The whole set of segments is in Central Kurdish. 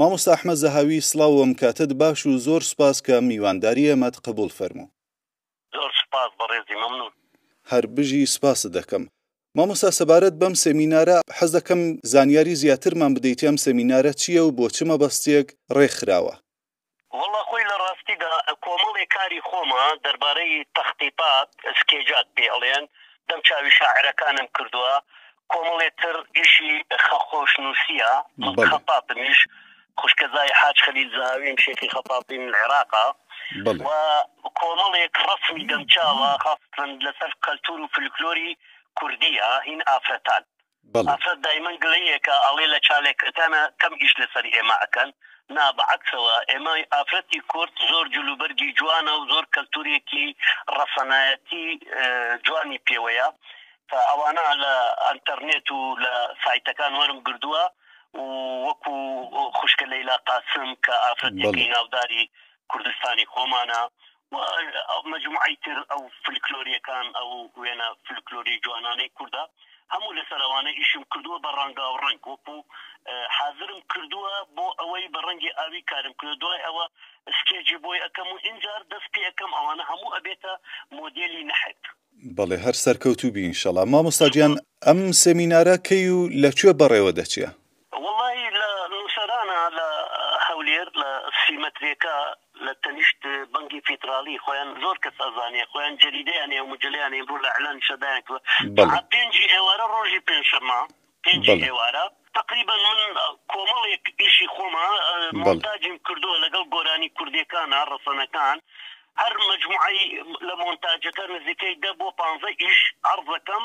مامۆستا احمد زەهاوی سڵاو وەم کاتەت باش و زۆر سوپاس کە میوانداری ئێمەت قبوڵ فەرموو. زۆر سوپاس بەڕێزی مەمنون. هەر بژی سپاست دەکەم. مامۆستا سەبارەت بەم سێمینارە حەز دەکەم زانیاری زیاترمان بدەیت ئەم سێمینارە چیە و بۆ چ مەبەستێک ڕێکخراوە؟ وەڵا خۆی لە ڕاستیدا کۆمەڵێ کاری خۆمە دەربارەی تەختیپات، سکێجات پێی ئەڵێن، دەم چاوی شاعرەکانم کردوە، کۆمەڵێ تر ئیشی خە خۆش نوسیە، من بەڵێ. خەتاتمیش، خوشکەزای حاج خەلیل زەهاویم شێخی خەتاتین عێراقە بەڵێ. و کۆمەڵێک ڕەسمی دەمچاوە خاستەن لەسەر کەلتور و فلکلۆری کوردیە هین ئافرەتان. بەڵێ. ئافرەت دایمەن گلەیی ئەکا ئەڵێ لە چاالکەتانا کەم ئیش لەسەر ئێمە ئەکەن نا بە عەکسەوە ئێمە ئافرەتی کورد زۆر جل و بەرگی جوانە و زۆر کەلتورێکی ڕەسەنایەتی جوانی پێوەیە کە ئەوانە لە ئەنتەرنێت و لە سایتەکان وەرم گردوە و وەکو خوشکە لەیلا قاسم کە ئافرەتێکی ناوداری کوردستانی خۆمانە ئەو مەجموعەی تر، ئەو فلکلۆریەکان، ئەو وێنە فلکلۆری جوانانەی کوردە، هەموو لەسەر ئەوانە ئیشم کردووە بە ڕەنگاوڕەنگ، وەکو حازرم کردووە بۆ ئەوەی بە ڕەنگی ئاوی کارم کردووە، دوای ئەوە سکێجی بۆی ئەکەم و ئینجار دەست پێ ئەکەم، ئەوانە هەموو ئەبێتە مۆدێلی نەحت. بەڵێ، هەر سەرکەوتووبی ئینشەڵا. مامۆستا گیان ئەم سێمینارە کەی و لە کوێ بەڕێوە دەچێ؟ وەڵاهی لە نوسەرانە لە هەولێر لە سی مەترێکا لە تەنیشت بەنگی فیدراڵی خۆیان زۆر کەس ئەزانێ خۆیان جەریدەیان هەیە و مجەلەیان هەیە ئمڕۆ لە ئیعلان شەدایان کردوە سەعات پێنجی ئێوارە ڕۆژی پێنجشەمە پێنجی ئێوارە تەقریبەن من کۆمەڵێک ئیشی خۆمە مۆنتاجیم کردوە لەگەڵ گۆرانی کوردیەکانە ڕەسەنەکان هەر مەجموعەی لە مۆنتاجەکە نزیکەی دە بۆ پانزە ئیش عەڕزەکەم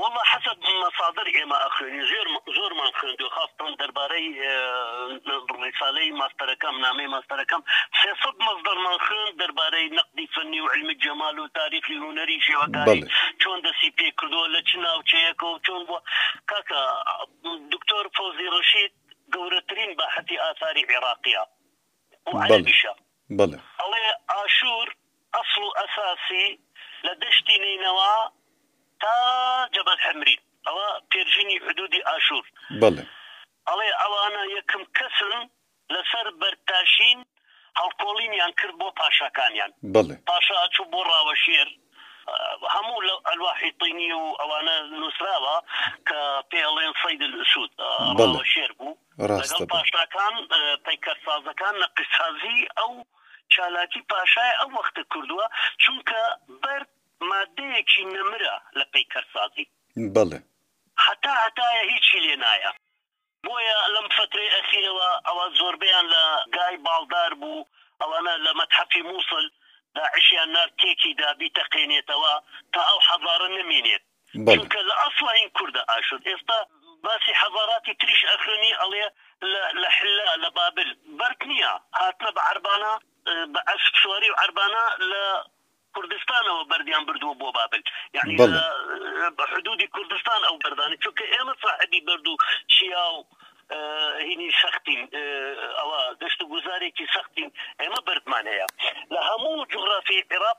وەڵا حەسەب مەسادر ئێمە ئەخوێنین زۆر زۆرمان خوێندوە خاستەن دەربارەی ڕیسالەی ماستەرەکەم نامەی ماستەرەکەم سێ سەد مەسدەرمان خوێند دەربارەی نەقدی فەنی و علمی جەمال و تاریخی هونەری شێوەکاری چۆن دەسی پێ کردوە لە چ ناوچەیەکە و چۆن بوە کاکە دکتۆر فەوزی ڕەشید گەورەترین باحثی ئاثاری عێراقیە بۆ عەرەبیشە ئەڵێ ئاشوور ئەسڵ و ئەساسی لە دەشتی نەینەوا تا جەبەل حەمرین ئەوە پێرژینی حدوودی ئاشوور ئەڵێ ئەوانە یەکم کەسن لەسەر بەردتاشین هەڵکۆڵینیان کرد بۆ پاشاکانیان پاشا ئەچوو بۆ ڕاوەشێر هەموو لە ئەلواحی طینی و ئەوانە نووسراوە کە پێ ئەڵێن سەید الاسود ڕاوەشێر بوو ڕاستە بە. لەگەڵ پاشاکان پەیکەرسازەکان نەقیشسازی ئەو چالاکی پاشای ئەو وەختە کردووە چونکە بەرد مادەیەکی نەمرە لە پەیکەرسازی. بەڵێ. هەتا هەتایە هیچی لێ نایە بۆیە لەم فەترەی ئەخیرەوە ئەوە زۆربەیان لە گای باڵدار بوو ئەوانە لە مەتحەفی موسل داعشیان نارد تێکی دا بیتەقێنێتەوە تا ئەو حەزارە نەمینێت. چونکە لە ئەسڵا هین کوردە ئاشور ئێستا باسی حەزاراتی تریش ئەخوێنی ئەڵێ لە حلە لە بابل بەرت نیە هاتنە بە عەربانە بە ئەسپ سواری و عەربانە لە کوردستانەوە بەردیان بردوە بۆ بابل یانی لە بە حدودی کوردستان ئەو بەردانی چونکە ئێمە ساحبی بەرد و چیا و هینی سەختین ئەوە گەشت و گوزارێکی سەختین ئێمە بەردمان هەیە لە هەموو جوغرافی عێراق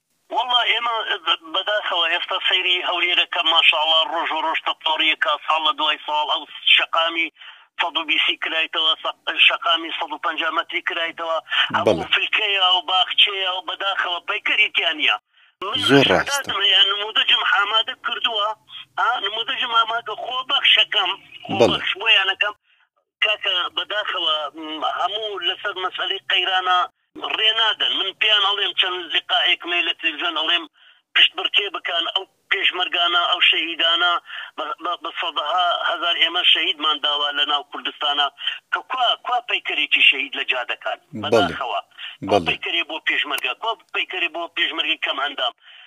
وەڵا ئێمە بەداخەوە ئێستا سەیری هەولێرەکەم ماشاءاللە ڕۆژ بە ڕۆژ تەپتۆڕیەکا ساڵ لە دوای ساڵ ئەو شەقامی سەد و بیست ی کرایتەوە شەقامی سەد و پەنجا مەتری کرایتەوە هەموو فلکەیە و باخچەیە و بەداخەوە پەیکەری تیا نیە من ڕەشەداتم هەیە نموزەجم ئامادە کردوە ها نموزەجم ئامادە خۆ بەخشەکەم خۆ بەخش بۆیانەکەم کاکە بەداخەوە هەموو لەسەر مەسەلەی قەیرانە ڕێ نادەن من پێیان ئەڵێم چەند لقائێکم هەیە لە تلویزیۆن ئەڵێم پشتبڕکێ بکەن ئەو پێشمەرگانە ئەو شەهیدانە بە بە سەدەها هەزار ئێمە شەهیدمان داوە لە ناو کوردستانا کە کوا کوا پەیکەرێکی شەهید لە جادەکان بەداخەوە کوا پەیکەرێ بۆ پێشمەرگە کوا پەیکەرێ بۆ پێشمەرگەی کەمئەندام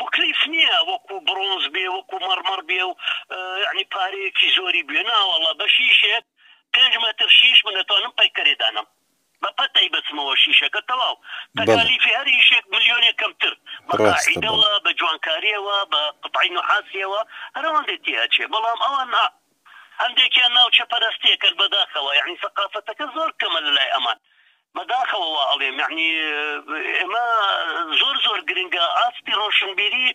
مکلیف نیە وەکو برۆنز بێ وەکو مەڕمەڕ بێ و یەعنی پارەیەکی زۆری بوێ ناوەڵا بە شیشێک پێنج مەتر شیش من ئەتوانم پەیکەرێ دانەم بە پەت ئەیبەسمەوە شیشەکە تەواو تەکالیفی هەر ئیشێک ملیۆنێ کەمتر بە قاعیدەوە بە جوانکاریەوە بە قتعی نوحاسیەوە هەر ئەوەندەی تێ ئەچێ بەڵام ئەوان نا هەندێکیان ناوچە پەرەستیە کەر بەداخەوە یەعنی سەقافەتەکە زۆر کەمە لەلای ئەمان بەداخەوە وا ئەڵێم یەعنی ئێمە زۆر زۆر گرنگە ئاستی ڕۆشنبیری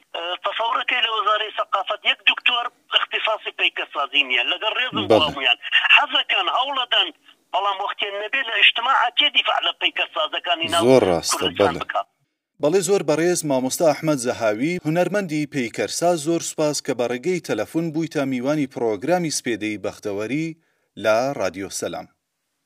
تەسەورە کەی لە وەزارەی سەقافەت یەک دکتۆر ئختیساسی پەیکەرسازی نیە لەگەڵ ڕێزم بۆ هەمویان حەزەکەن هەوڵەدەن بەڵام وەختێ نەبێ لە ئیجتماع کێ دیفاع لە پەیکەرسازەکانی ناو کوردستان بکا. بەڵێ زۆر بەڕێز مامۆستا ئەحمەد زەهاوی هونەرمەندی پەیکەر ساز زۆر سوپاس کە بە ڕێگەی تەلەفون بوویتە میوانی پڕۆگرامی سپێدەی بەختەوەری لە ڕادیۆ سەلام.